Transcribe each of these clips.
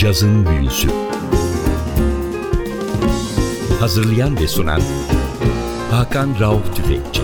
Cazın Büyüsü Hazırlayan ve sunan Hakan Rauf Tüfekçi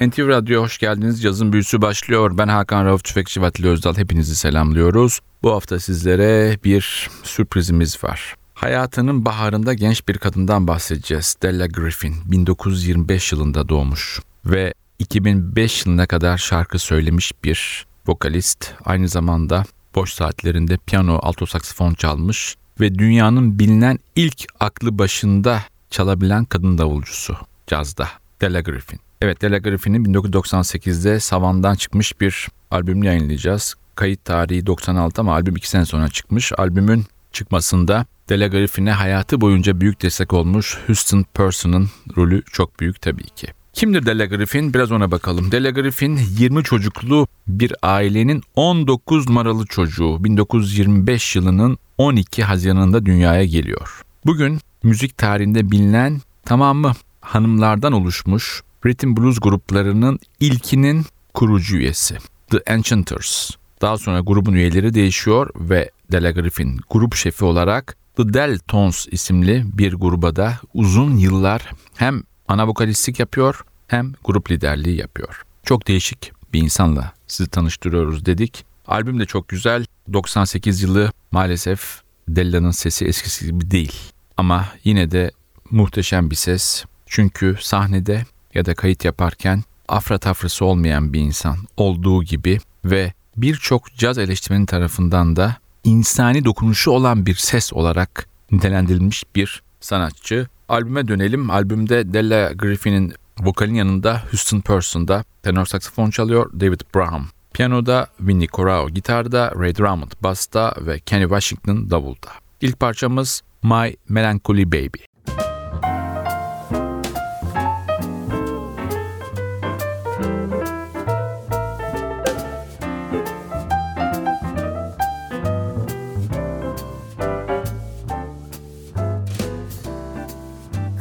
NTV Radyo hoş geldiniz. Yazın büyüsü başlıyor. Ben Hakan Rauf Tüfekçi ve Atli Özdal. Hepinizi selamlıyoruz. Bu hafta sizlere bir sürprizimiz var. Hayatının baharında genç bir kadından bahsedeceğiz. Stella Griffin 1925 yılında doğmuş ve 2005 yılına kadar şarkı söylemiş bir vokalist. Aynı zamanda boş saatlerinde piyano, alto saksafon çalmış ve dünyanın bilinen ilk aklı başında çalabilen kadın davulcusu cazda. Della Griffin. Evet Della Griffin'in 1998'de Savan'dan çıkmış bir albümünü yayınlayacağız. Kayıt tarihi 96 ama albüm 2 sene sonra çıkmış. Albümün çıkmasında Della Griffin'e hayatı boyunca büyük destek olmuş Houston Person'ın rolü çok büyük tabii ki. Kimdir Della Griffin? Biraz ona bakalım. Della Griffin 20 çocuklu bir ailenin 19 numaralı çocuğu. 1925 yılının 12 Haziran'ında dünyaya geliyor. Bugün müzik tarihinde bilinen tamamı hanımlardan oluşmuş Rhythm Blues gruplarının ilkinin kurucu üyesi. The Enchanters. Daha sonra grubun üyeleri değişiyor ve Della Griffin grup şefi olarak The Deltons isimli bir gruba da uzun yıllar hem ana vokalistlik yapıyor hem grup liderliği yapıyor. Çok değişik bir insanla sizi tanıştırıyoruz dedik. Albüm de çok güzel. 98 yılı maalesef Della'nın sesi eskisi gibi değil. Ama yine de muhteşem bir ses. Çünkü sahnede ya da kayıt yaparken afra tafrası olmayan bir insan olduğu gibi ve birçok caz eleştirmenin tarafından da insani dokunuşu olan bir ses olarak nitelendirilmiş bir sanatçı. Albüme dönelim. Albümde Della Griffin'in vokalin yanında Houston Person'da tenor saksafon çalıyor David Braham. Piyanoda Vinnie Corao, gitarda Ray Drummond, basta ve Kenny Washington davulda. İlk parçamız My Melancholy Baby.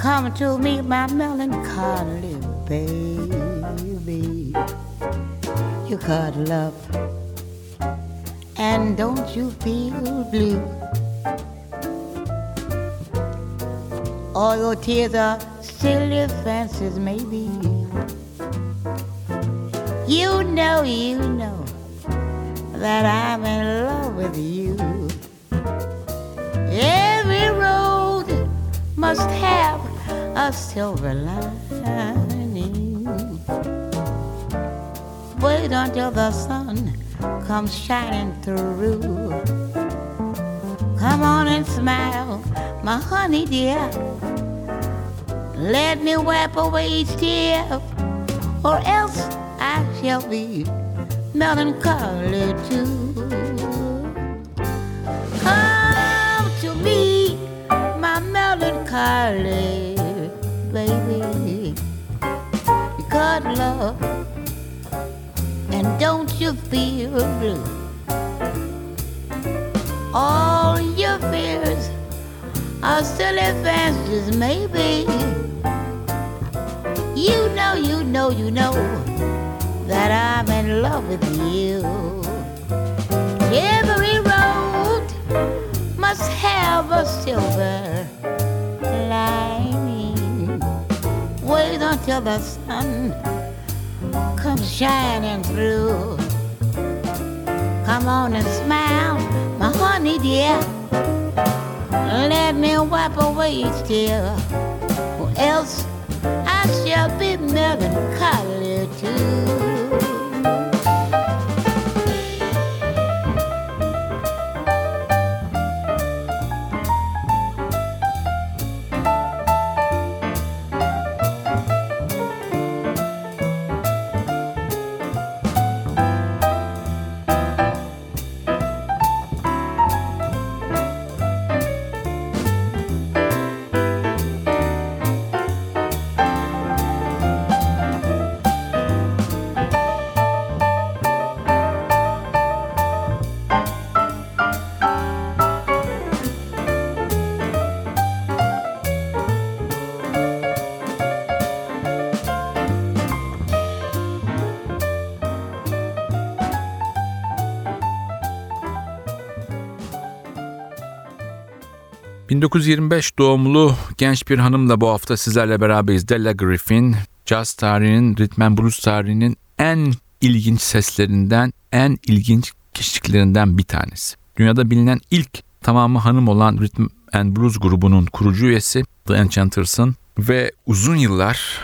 Come to me, my melancholy baby. You cuddle up, and don't you feel blue? All your tears are silly fancies, maybe. You know, you know that I'm in love with you. Every road must have a silver lining. Wait until the sun comes shining through. Come on and smile, my honey dear. Let me wipe away each tear, or else I shall be melancholy too. Come to me, my melancholy love, and don't you feel blue? All your fears are silly fancies, maybe. You know, you know, you know that I'm in love with you. Every road must have a silver lining. wait until the sun comes shining through. Come on and smile, my honey dear. Let me wipe away each tear, or else I shall be melancholy too. 1925 doğumlu genç bir hanımla bu hafta sizlerle beraberiz. Della Griffin, jazz tarihinin, rhythm and blues tarihinin en ilginç seslerinden, en ilginç kişiliklerinden bir tanesi. Dünyada bilinen ilk tamamı hanım olan Rhythm and Blues grubunun kurucu üyesi The Enchanters'ın ve uzun yıllar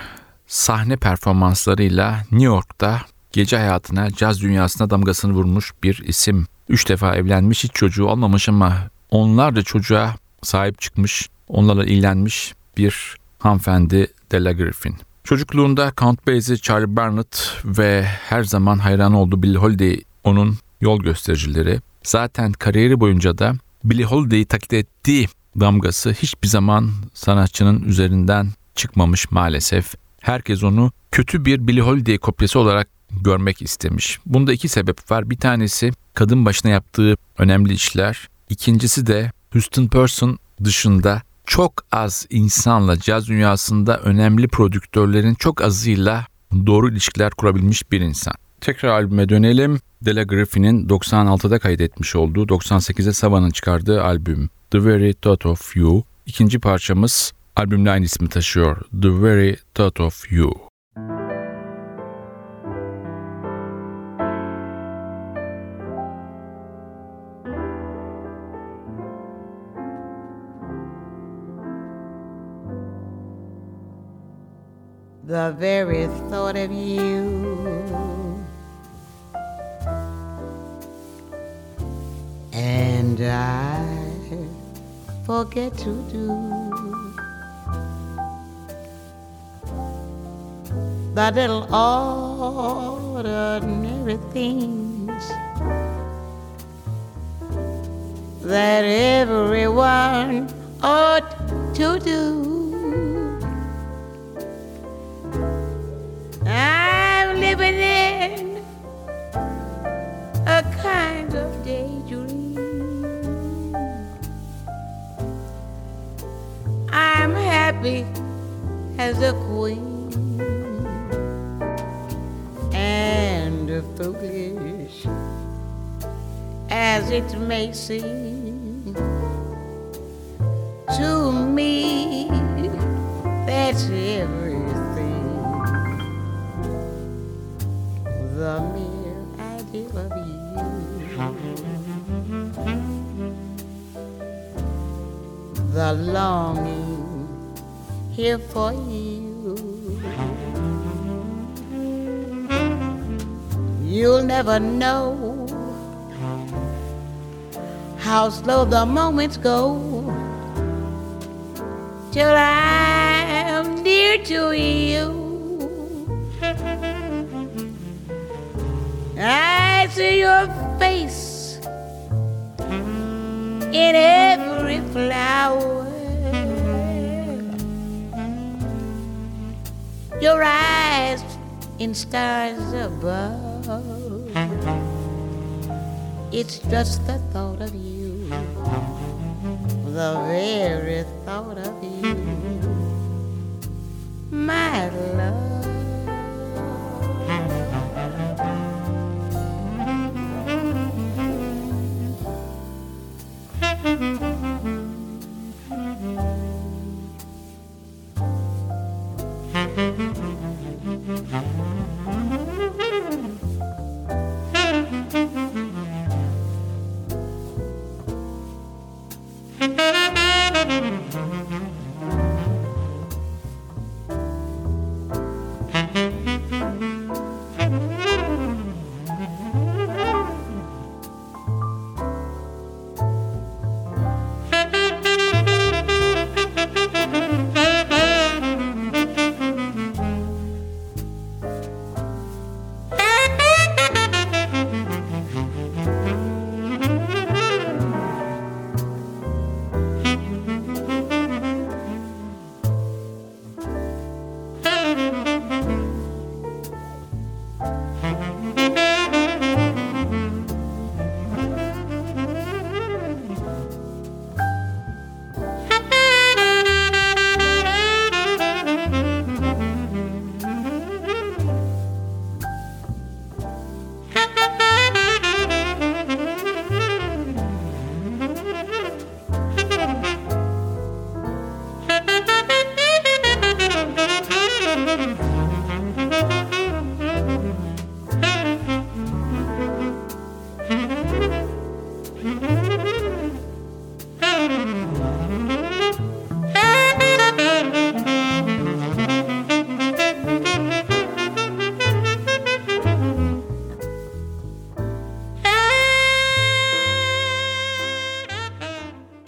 sahne performanslarıyla New York'ta gece hayatına, caz dünyasına damgasını vurmuş bir isim. Üç defa evlenmiş, hiç çocuğu olmamış ama onlarca çocuğa sahip çıkmış, onlarla ilgilenmiş bir hanımefendi Della Griffin. Çocukluğunda Count Basie, Charlie Barnett ve her zaman hayran olduğu Billie Holiday onun yol göstericileri. Zaten kariyeri boyunca da Billie Holiday'i taklit ettiği damgası hiçbir zaman sanatçının üzerinden çıkmamış maalesef. Herkes onu kötü bir Billie Holiday kopyası olarak görmek istemiş. Bunda iki sebep var. Bir tanesi kadın başına yaptığı önemli işler. İkincisi de Houston Person dışında çok az insanla caz dünyasında önemli prodüktörlerin çok azıyla doğru ilişkiler kurabilmiş bir insan. Tekrar albüme dönelim. Della Griffin'in 96'da kaydetmiş olduğu 98'e Sava'nın çıkardığı albüm The Very Thought of You. İkinci parçamız albümle aynı ismi taşıyor. The Very Thought of You. The very thought of you. And I forget to do the little ordinary things that everyone ought to do. Living in a kind of daydream. I'm happy as a queen and foolish as it may seem to me. That's every the mere idea of you. The longing here for you. You'll never know how slow the moments go till I'm near to you. I see your face in every flower. Your eyes in stars above. It's just the thought of you, the very thought of you, my love.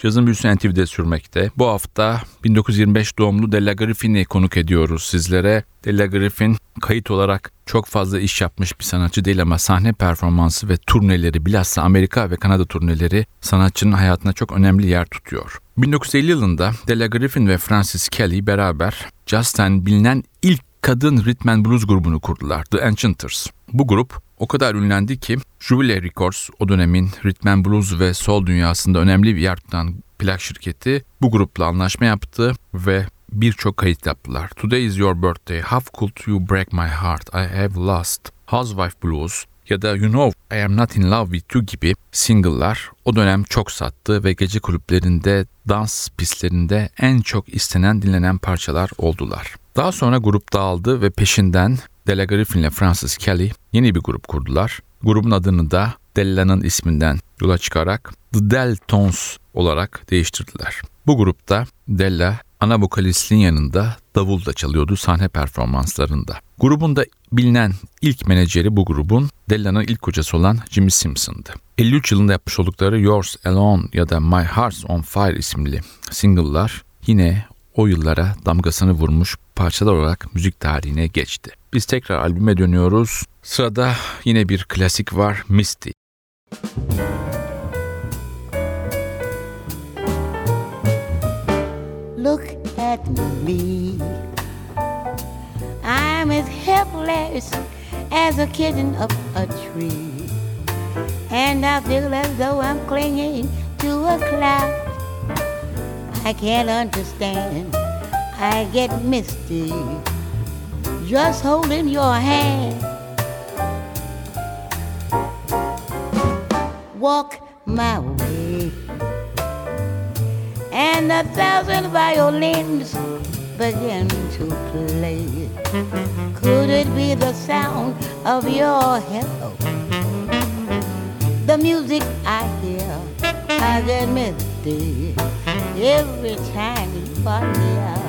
Cazın büyüsü NTV'de sürmekte. Bu hafta 1925 doğumlu Della Griffin'i konuk ediyoruz sizlere. Della Griffin kayıt olarak çok fazla iş yapmış bir sanatçı değil ama sahne performansı ve turneleri bilhassa Amerika ve Kanada turneleri sanatçının hayatına çok önemli yer tutuyor. 1950 yılında Della Griffin ve Francis Kelly beraber Justin bilinen ilk kadın rhythm blues grubunu kurdular, The Enchanters. Bu grup o kadar ünlendi ki Jubilee Records o dönemin rhythm and blues ve soul dünyasında önemli bir yer tutan plak şirketi bu grupla anlaşma yaptı ve birçok kayıt yaptılar. Today is your birthday, How could you break my heart, I have lost, Housewife Blues ya da You Know I Am Not In Love With You gibi single'lar o dönem çok sattı ve gece kulüplerinde, dans pistlerinde en çok istenen dinlenen parçalar oldular. Daha sonra grup dağıldı ve peşinden Della Griffin ile Francis Kelly yeni bir grup kurdular. Grubun adını da Della'nın isminden yola çıkarak The Deltons olarak değiştirdiler. Bu grupta Della ana vokalistin yanında davul da çalıyordu sahne performanslarında. Grubun da bilinen ilk menajeri bu grubun Della'nın ilk kocası olan Jimmy Simpson'dı. 53 yılında yapmış oldukları Yours Alone ya da My Heart's on Fire isimli single'lar yine o yıllara damgasını vurmuş parçalar olarak müzik tarihine geçti. Biz tekrar albüme dönüyoruz. Sırada yine bir klasik var Misty. Look at me. I'm as helpless as a kitten up a tree. And I feel as though I'm clinging to a cloud. I can't understand. I get misty just holding your hand. Walk my way, and a thousand violins begin to play. Could it be the sound of your hello? The music I hear, I get misty every time you are near.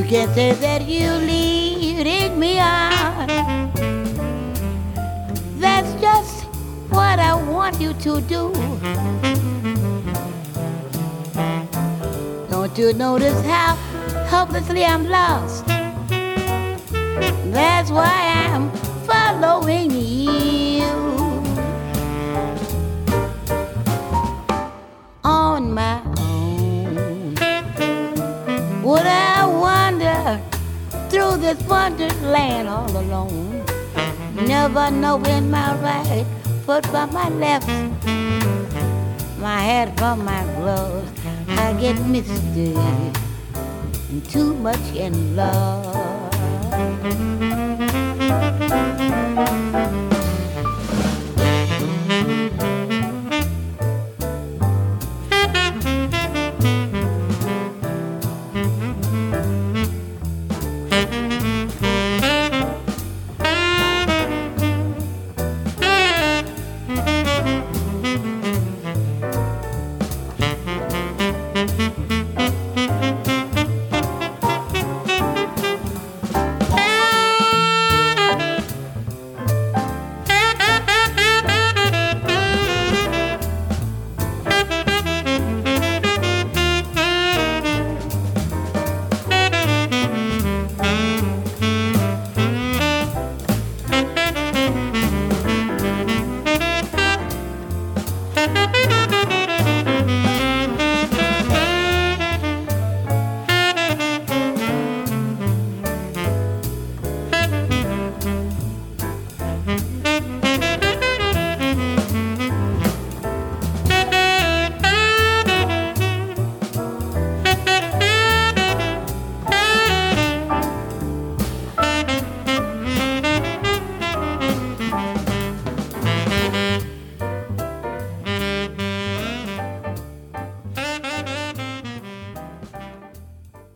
You can say that you leading me on. That's just what I want you to do. Don't you notice how hopelessly I'm lost? That's why I'm following you. On my own. Would I this wonderland all alone? Never knowing my right foot from my left, my hat from my gloves. I get misty and too much in love.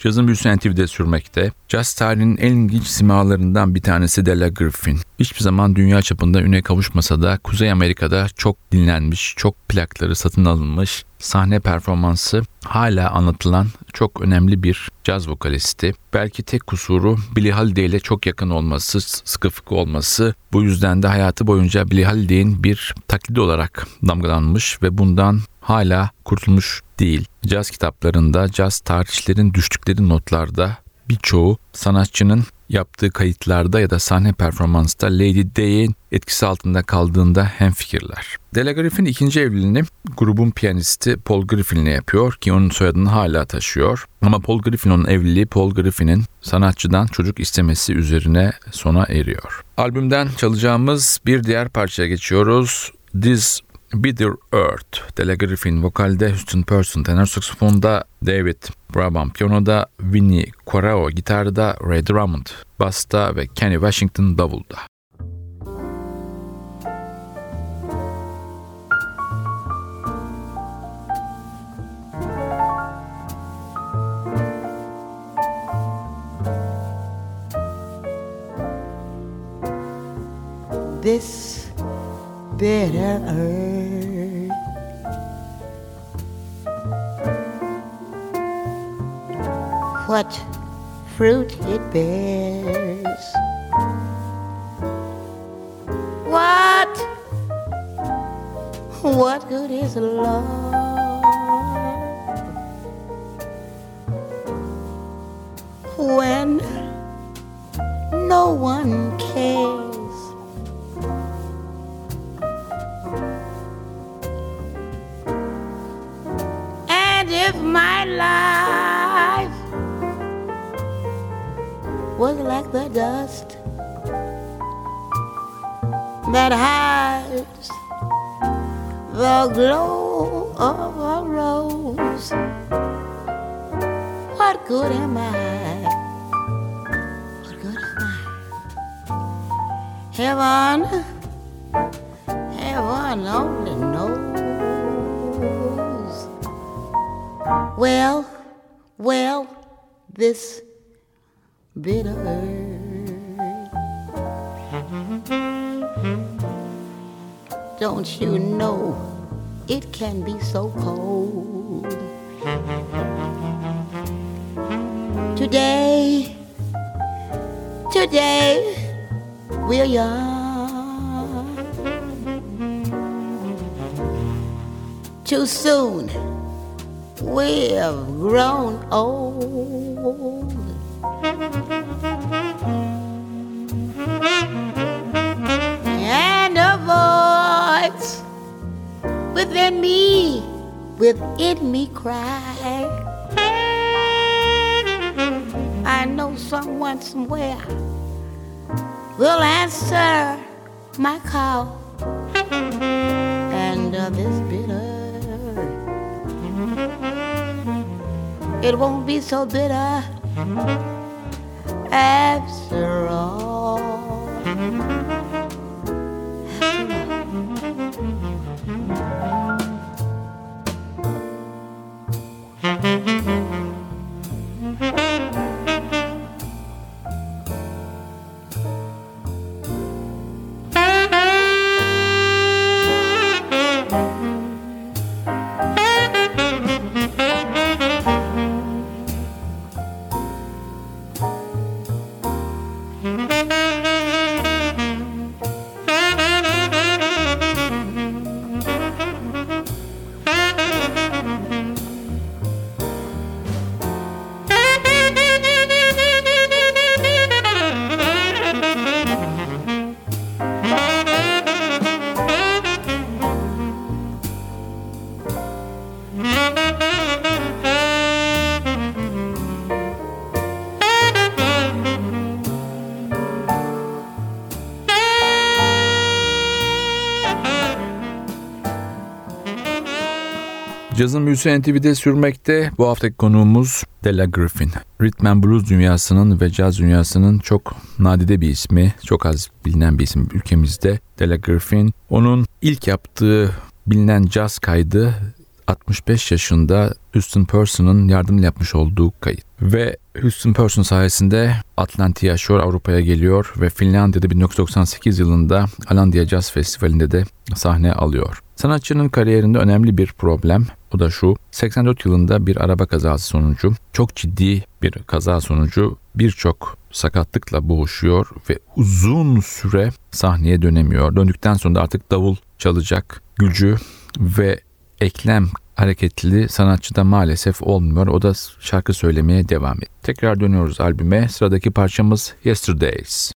Cazın büyüsü NTV'de sürmekte. Caz tarihinin en ilginç simalarından bir tanesi Della Griffin. Hiçbir zaman dünya çapında üne kavuşmasa da Kuzey Amerika'da çok dinlenmiş, çok plakları satın alınmış, sahne performansı hala anlatılan çok önemli bir caz vokalisti. Belki tek kusuru Billie Holiday ile çok yakın olması, sıkı fıkı olması. Bu yüzden de hayatı boyunca Billie Holiday'in bir taklidi olarak damgalanmış ve bundan hala kurtulmuş değil. Caz kitaplarında, caz tarihçilerin düştükleri notlarda birçoğu sanatçının yaptığı kayıtlarda ya da sahne performansta Lady Day'in etkisi altında kaldığında hemfikirler. Della Griffin ikinci evliliğini grubun piyanisti Paul Griffin'le yapıyor ki onun soyadını hala taşıyor. Ama Paul Griffin'in evliliği Paul Griffin'in sanatçıdan çocuk istemesi üzerine sona eriyor. Albümden çalacağımız bir diğer parçaya geçiyoruz. This Bitter Earth, Della Griffin vokalde, Houston Person tenor saksafonda, David Brabham piyanoda, Vinnie Corao gitarda, Ray Drummond basta ve Kenny Washington davulda. This bitter earth. What fruit it bears. What, what good is love when no one cares? That hides the glow of a rose, what good am I? What good am I? Heaven, heaven only knows. Well, well, this bitter earth. Mm-hmm. Don't you know it can be so cold? Today, today, we're young. Too soon we have grown old. Within me cry. I know someone somewhere will answer my call. And uh, this bitter it won't be so bitter after all. Cazın büyüsü NTV'de sürmekte. Bu haftaki konuğumuz Della Griffin. Rhythm and Blues dünyasının ve caz dünyasının çok nadide bir ismi. Çok az bilinen bir isim ülkemizde. Della Griffin. Onun ilk yaptığı bilinen caz kaydı 65 yaşında Houston Person'ın yardımıyla yapmış olduğu kayıt. Ve Houston Person sayesinde Atlantik'i yaşıyor, Avrupa'ya geliyor ve Finlandiya'da 1998 yılında Alandia Jazz Festivali'nde de sahne alıyor. Sanatçının kariyerinde önemli bir problem o da şu 84 yılında bir araba kazası sonucu çok ciddi bir kaza sonucu birçok sakatlıkla boğuşuyor ve uzun süre sahneye dönemiyor. Döndükten sonra da artık davul çalacak gücü ve eklem hareketli sanatçıda maalesef olmuyor. O da şarkı söylemeye devam ediyor. Tekrar dönüyoruz albüme. Sıradaki parçamız Yesterdays.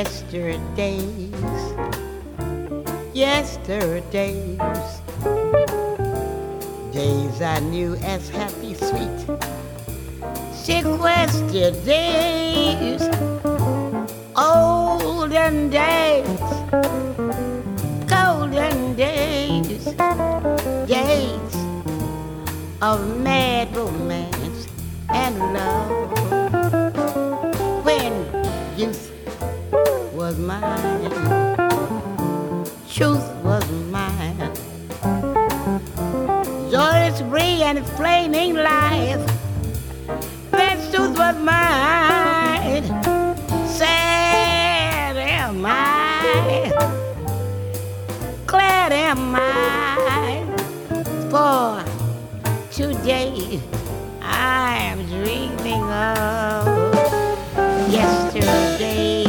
Yesterdays, yesterdays. Days I knew as happy, sweet, sequestered days, olden days, golden days, days of mad romance and love. Was mine, truth was mine joyous free and flaming life. That truth was mine. Sad am I, glad am I, for today I am dreaming of yesterday.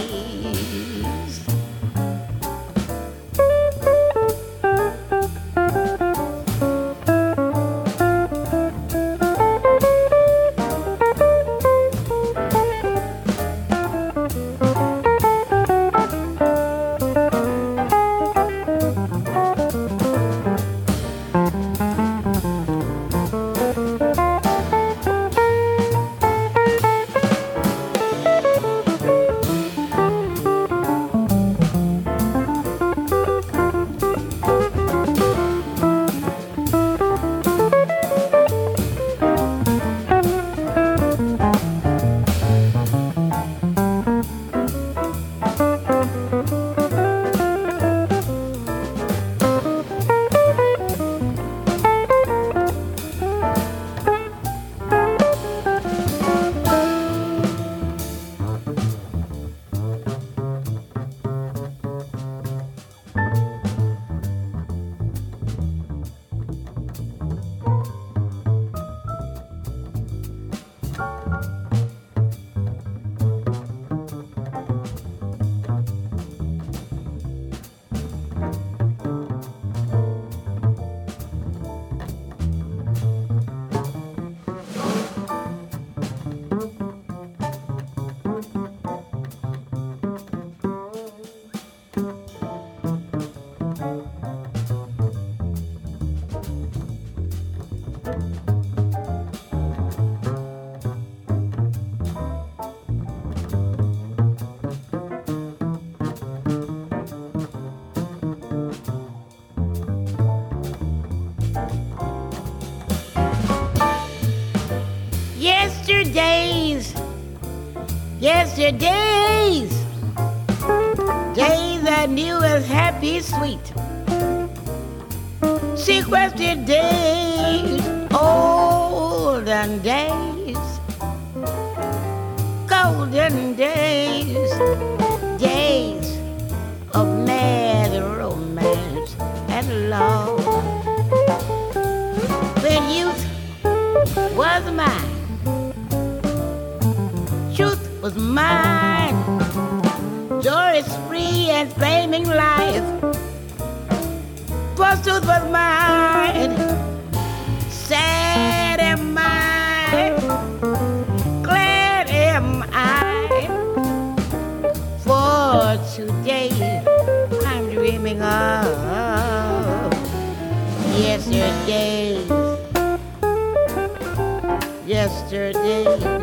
Yesterdays, days I knew as happy, sweet. Sequestered days, olden days, golden mine. Joy is free and flaming life. Truth was mine. Sad am I, glad am I. For today I'm dreaming of yesterday. Yesterdays.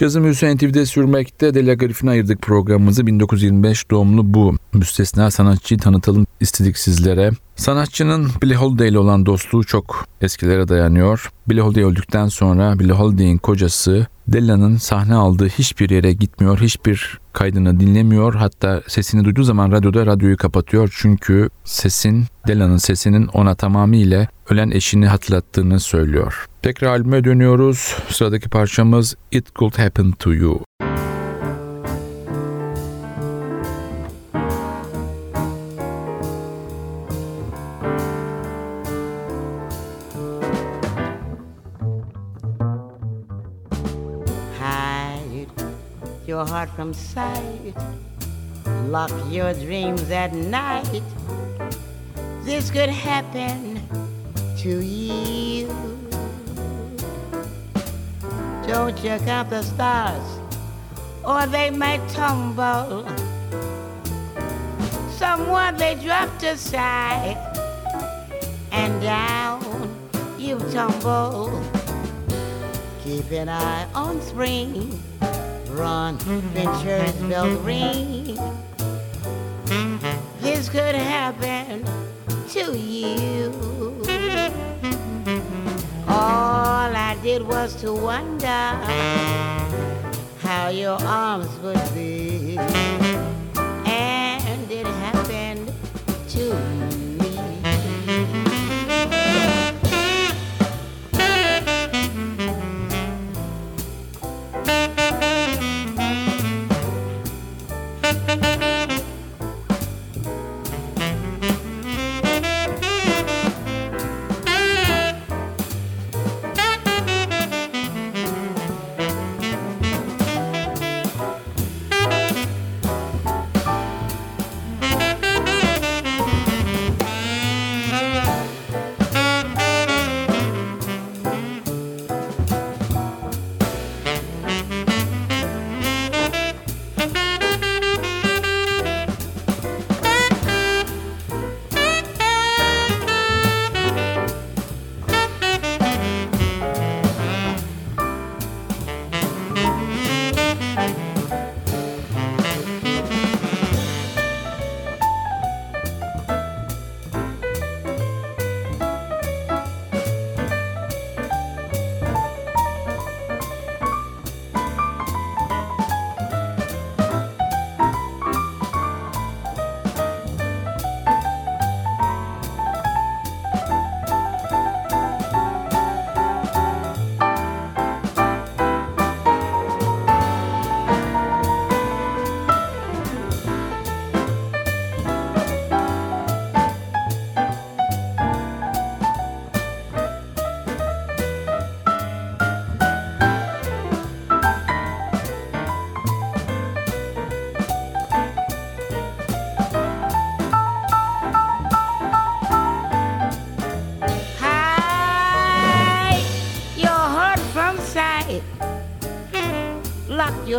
Cazın Büyüsü NTV'de sürmekte. Delia Garif'ine ayırdık programımızı. 1925 doğumlu bu müstesna sanatçıyı tanıtalım istedik sizlere. Sanatçının Billie Holiday ile olan dostluğu çok eskilere dayanıyor. Billie Holiday öldükten sonra Billie Holiday'in kocası Della'nın sahne aldığı hiçbir yere gitmiyor, hiçbir kaydını dinlemiyor. Hatta sesini duyduğu zaman radyoda radyoyu kapatıyor. Çünkü sesin, Della'nın sesinin ona tamamıyla ölen eşini hatırlattığını söylüyor. Tekrar albüme dönüyoruz. Sıradaki parçamız It Could Happen To You. Heart from sight. Lock your dreams at night. This could happen to you. Don't you count the stars, or they might tumble. Someone they dropped aside, and down you tumble. Keep an eye on spring run, Venture's bell ring. This could happen to you. All I did was to wonder how your arms would be.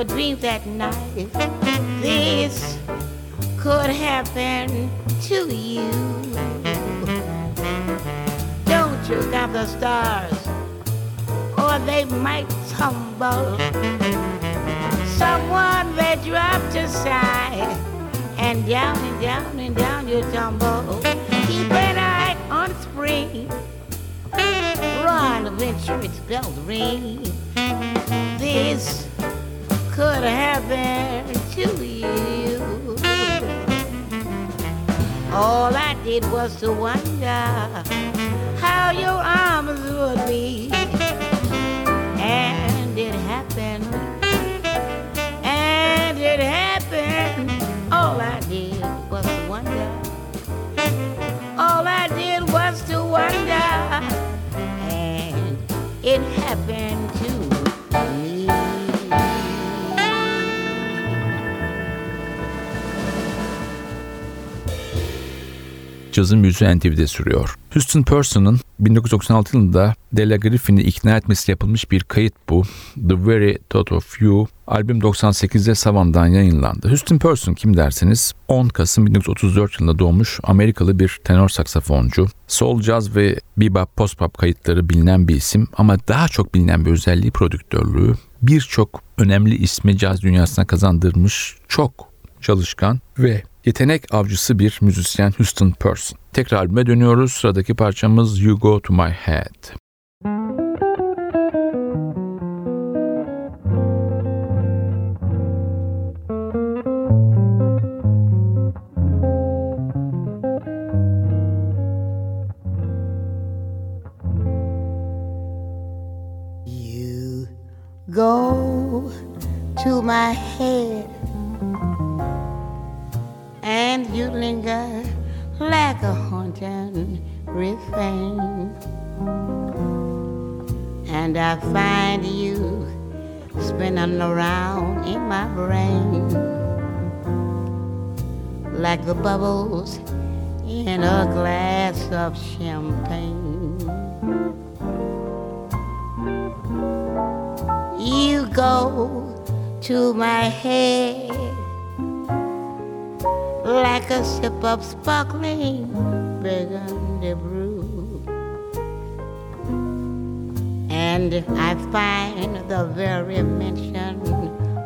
Your dreams at night. This could happen to you. Don't you count the stars, or they might tumble. Someone they dropped aside, and down and down and down you tumble. Keep an eye on spring. Run, venture, its bell ring. This could happen to you. All I did was to wonder how your arms would be. And it happened. And it happened. All I did was to wonder. All I did was to wonder. And it happened cazın büyüsü NTV'de sürüyor. Houston Person'ın 1996 yılında Della Griffin'i ikna etmesi yapılmış bir kayıt bu. The Very Thought of You albüm 98'de Savant'dan yayınlandı. Houston Person kim derseniz 10 Kasım 1934 yılında doğmuş Amerikalı bir tenor saksafoncu. Soul, jazz ve bebop, post-pop kayıtları bilinen bir isim ama daha çok bilinen bir özelliği prodüktörlüğü. Birçok önemli ismi caz dünyasına kazandırmış çok çalışkan ve yetenek avcısı bir müzisyen Houston Person. Tekrar albüme dönüyoruz. Sıradaki parçamız You Go To My Head. You go to my head you linger like a haunting refrain. And I find you spinning around in my brain like the bubbles in a glass of champagne. You go to my head like a sip of sparkling burgundy brew. And I find the very mention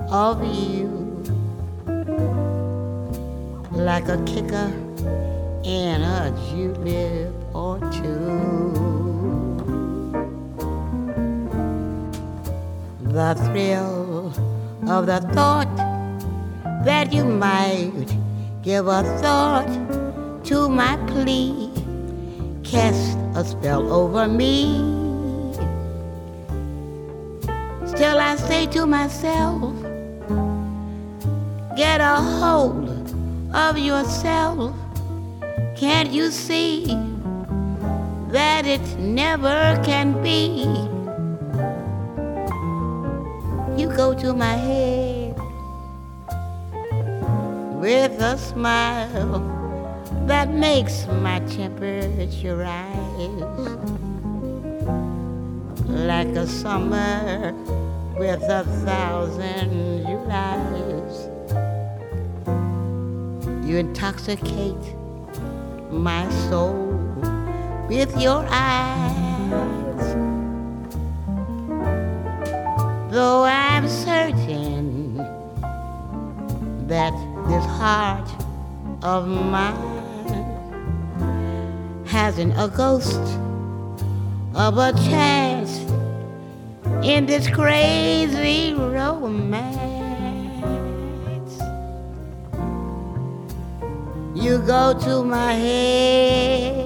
of you like a kicker in a julep or two. The thrill of the thought that you might give a thought to my plea, cast a spell over me. Still, I say to myself, get a hold of yourself. Can't you see that it never can be? You go to my head with a smile that makes my temperature rise like a summer with a thousand Julys. You intoxicate my soul with your eyes. Though I'm certain that this heart of mine hasn't a ghost of a chance in this crazy romance. You go to my head.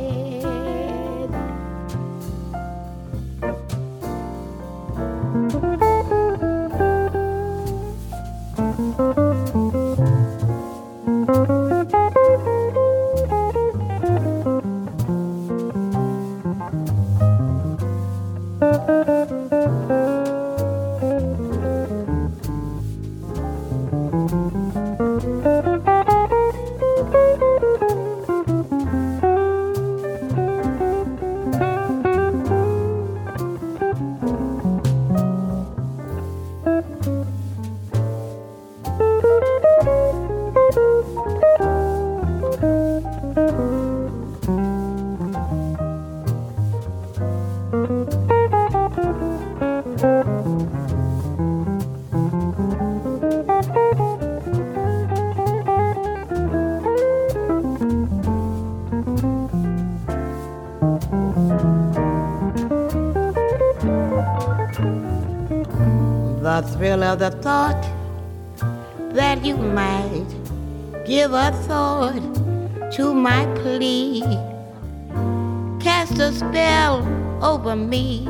Me.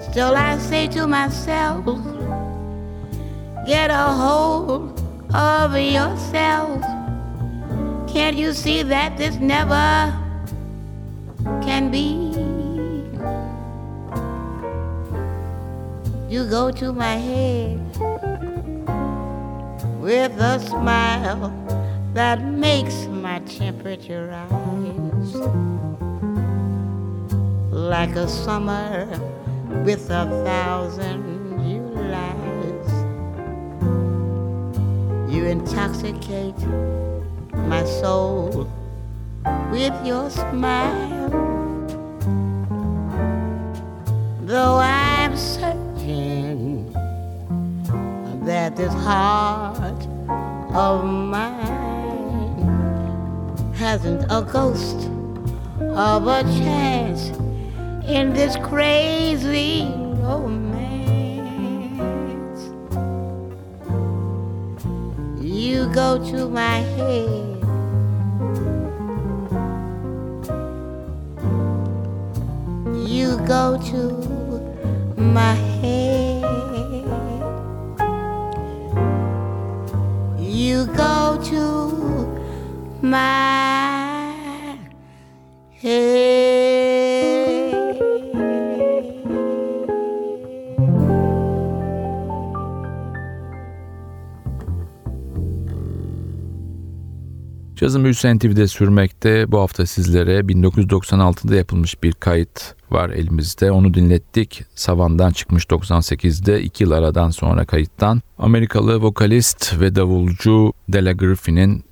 Still, I say to myself, get a hold of yourself. Can't you see that this never can be? You go to my head with a smile that makes my temperature rise like a summer with a thousand Julys. You intoxicate my soul with your smile. Though I'm certain that this heart of mine hasn't a ghost of a chance in this crazy romance. You go to my head. You go to my head. You go to my head. Cazın büyüsü NTV'de sürmekte. Bu hafta sizlere 1996'da yapılmış bir kayıt var elimizde. Onu dinlettik. Savan'dan çıkmış 98'de 2 yıl aradan sonra kayıttan. Amerikalı vokalist ve davulcu Della Griffin'in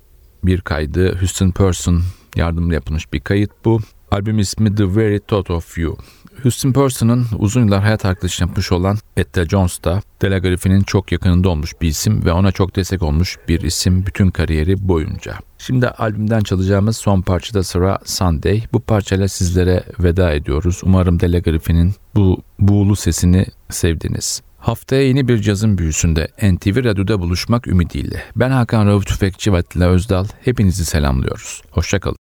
bir kaydı. Houston Person yardımıyla yapılmış bir kayıt bu. Albüm ismi The Very Thought of You. Houston Person'ın uzun yıllar hayat arkadaşı yapmış olan Etta Jones da Della Griffin'in çok yakınında olmuş bir isim ve ona çok destek olmuş bir isim bütün kariyeri boyunca. Şimdi albümden çalacağımız son parçada sıra Sunday. Bu parçayla sizlere veda ediyoruz. Umarım Della Griffin'in bu buğulu sesini sevdiniz. Haftaya yeni bir cazın büyüsünde NTV Radyo'da buluşmak ümidiyle. Ben Hakan Rauf Tüfekçi ve Atilla Özdal. Hepinizi selamlıyoruz. Hoşçakalın.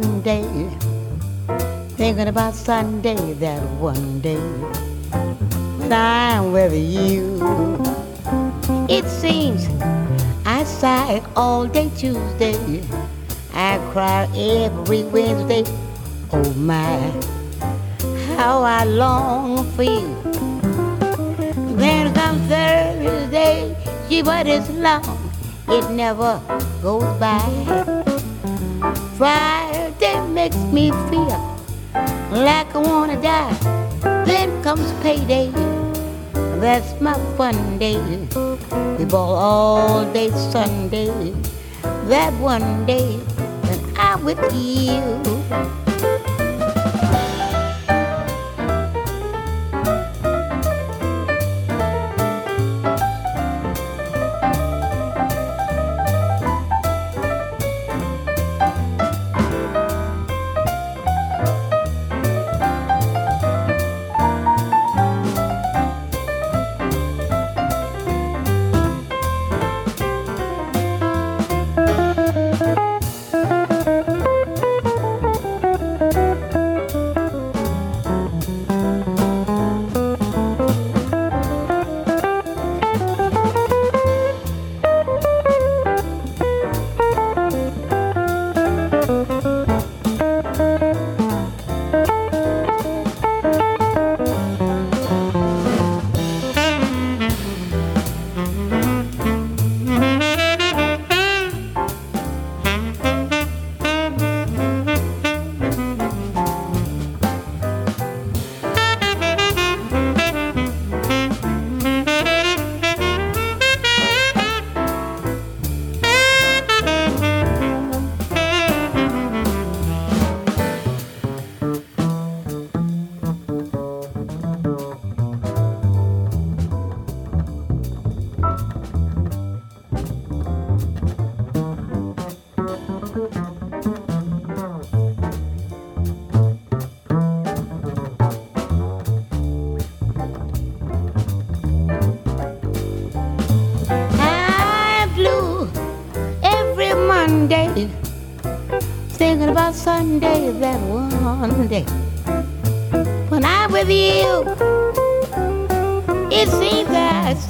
Monday, thinking about Sunday, that one day when I'm with you. It seems I sigh all day Tuesday, I cry every Wednesday. Oh my, how I long for you. Then comes Thursday, gee, but it's long, it never goes by. Friday makes me feel like I wanna die. Then comes payday, that's my fun day. We ball all day Sunday, that one day when I'm with you.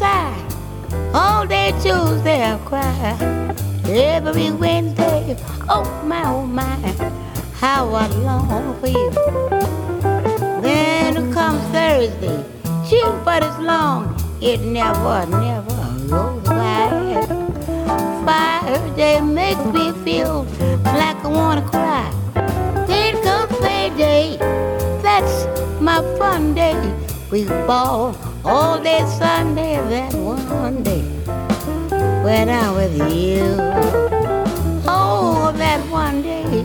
Sigh. All day Tuesday I cry. Every Wednesday, oh my, oh my, how I long for you. Then comes Thursday. Shoot, but it's long. It never, never goes by. Thursday makes me feel like I wanna cry. Then comes payday. That's my fun day. We ball all day Sunday, that one day when I'm with you. Oh, that one day,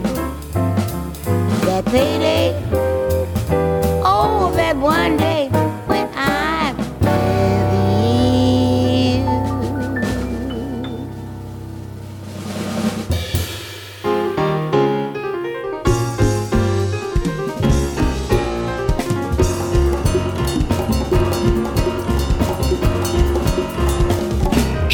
that payday. Oh, that one day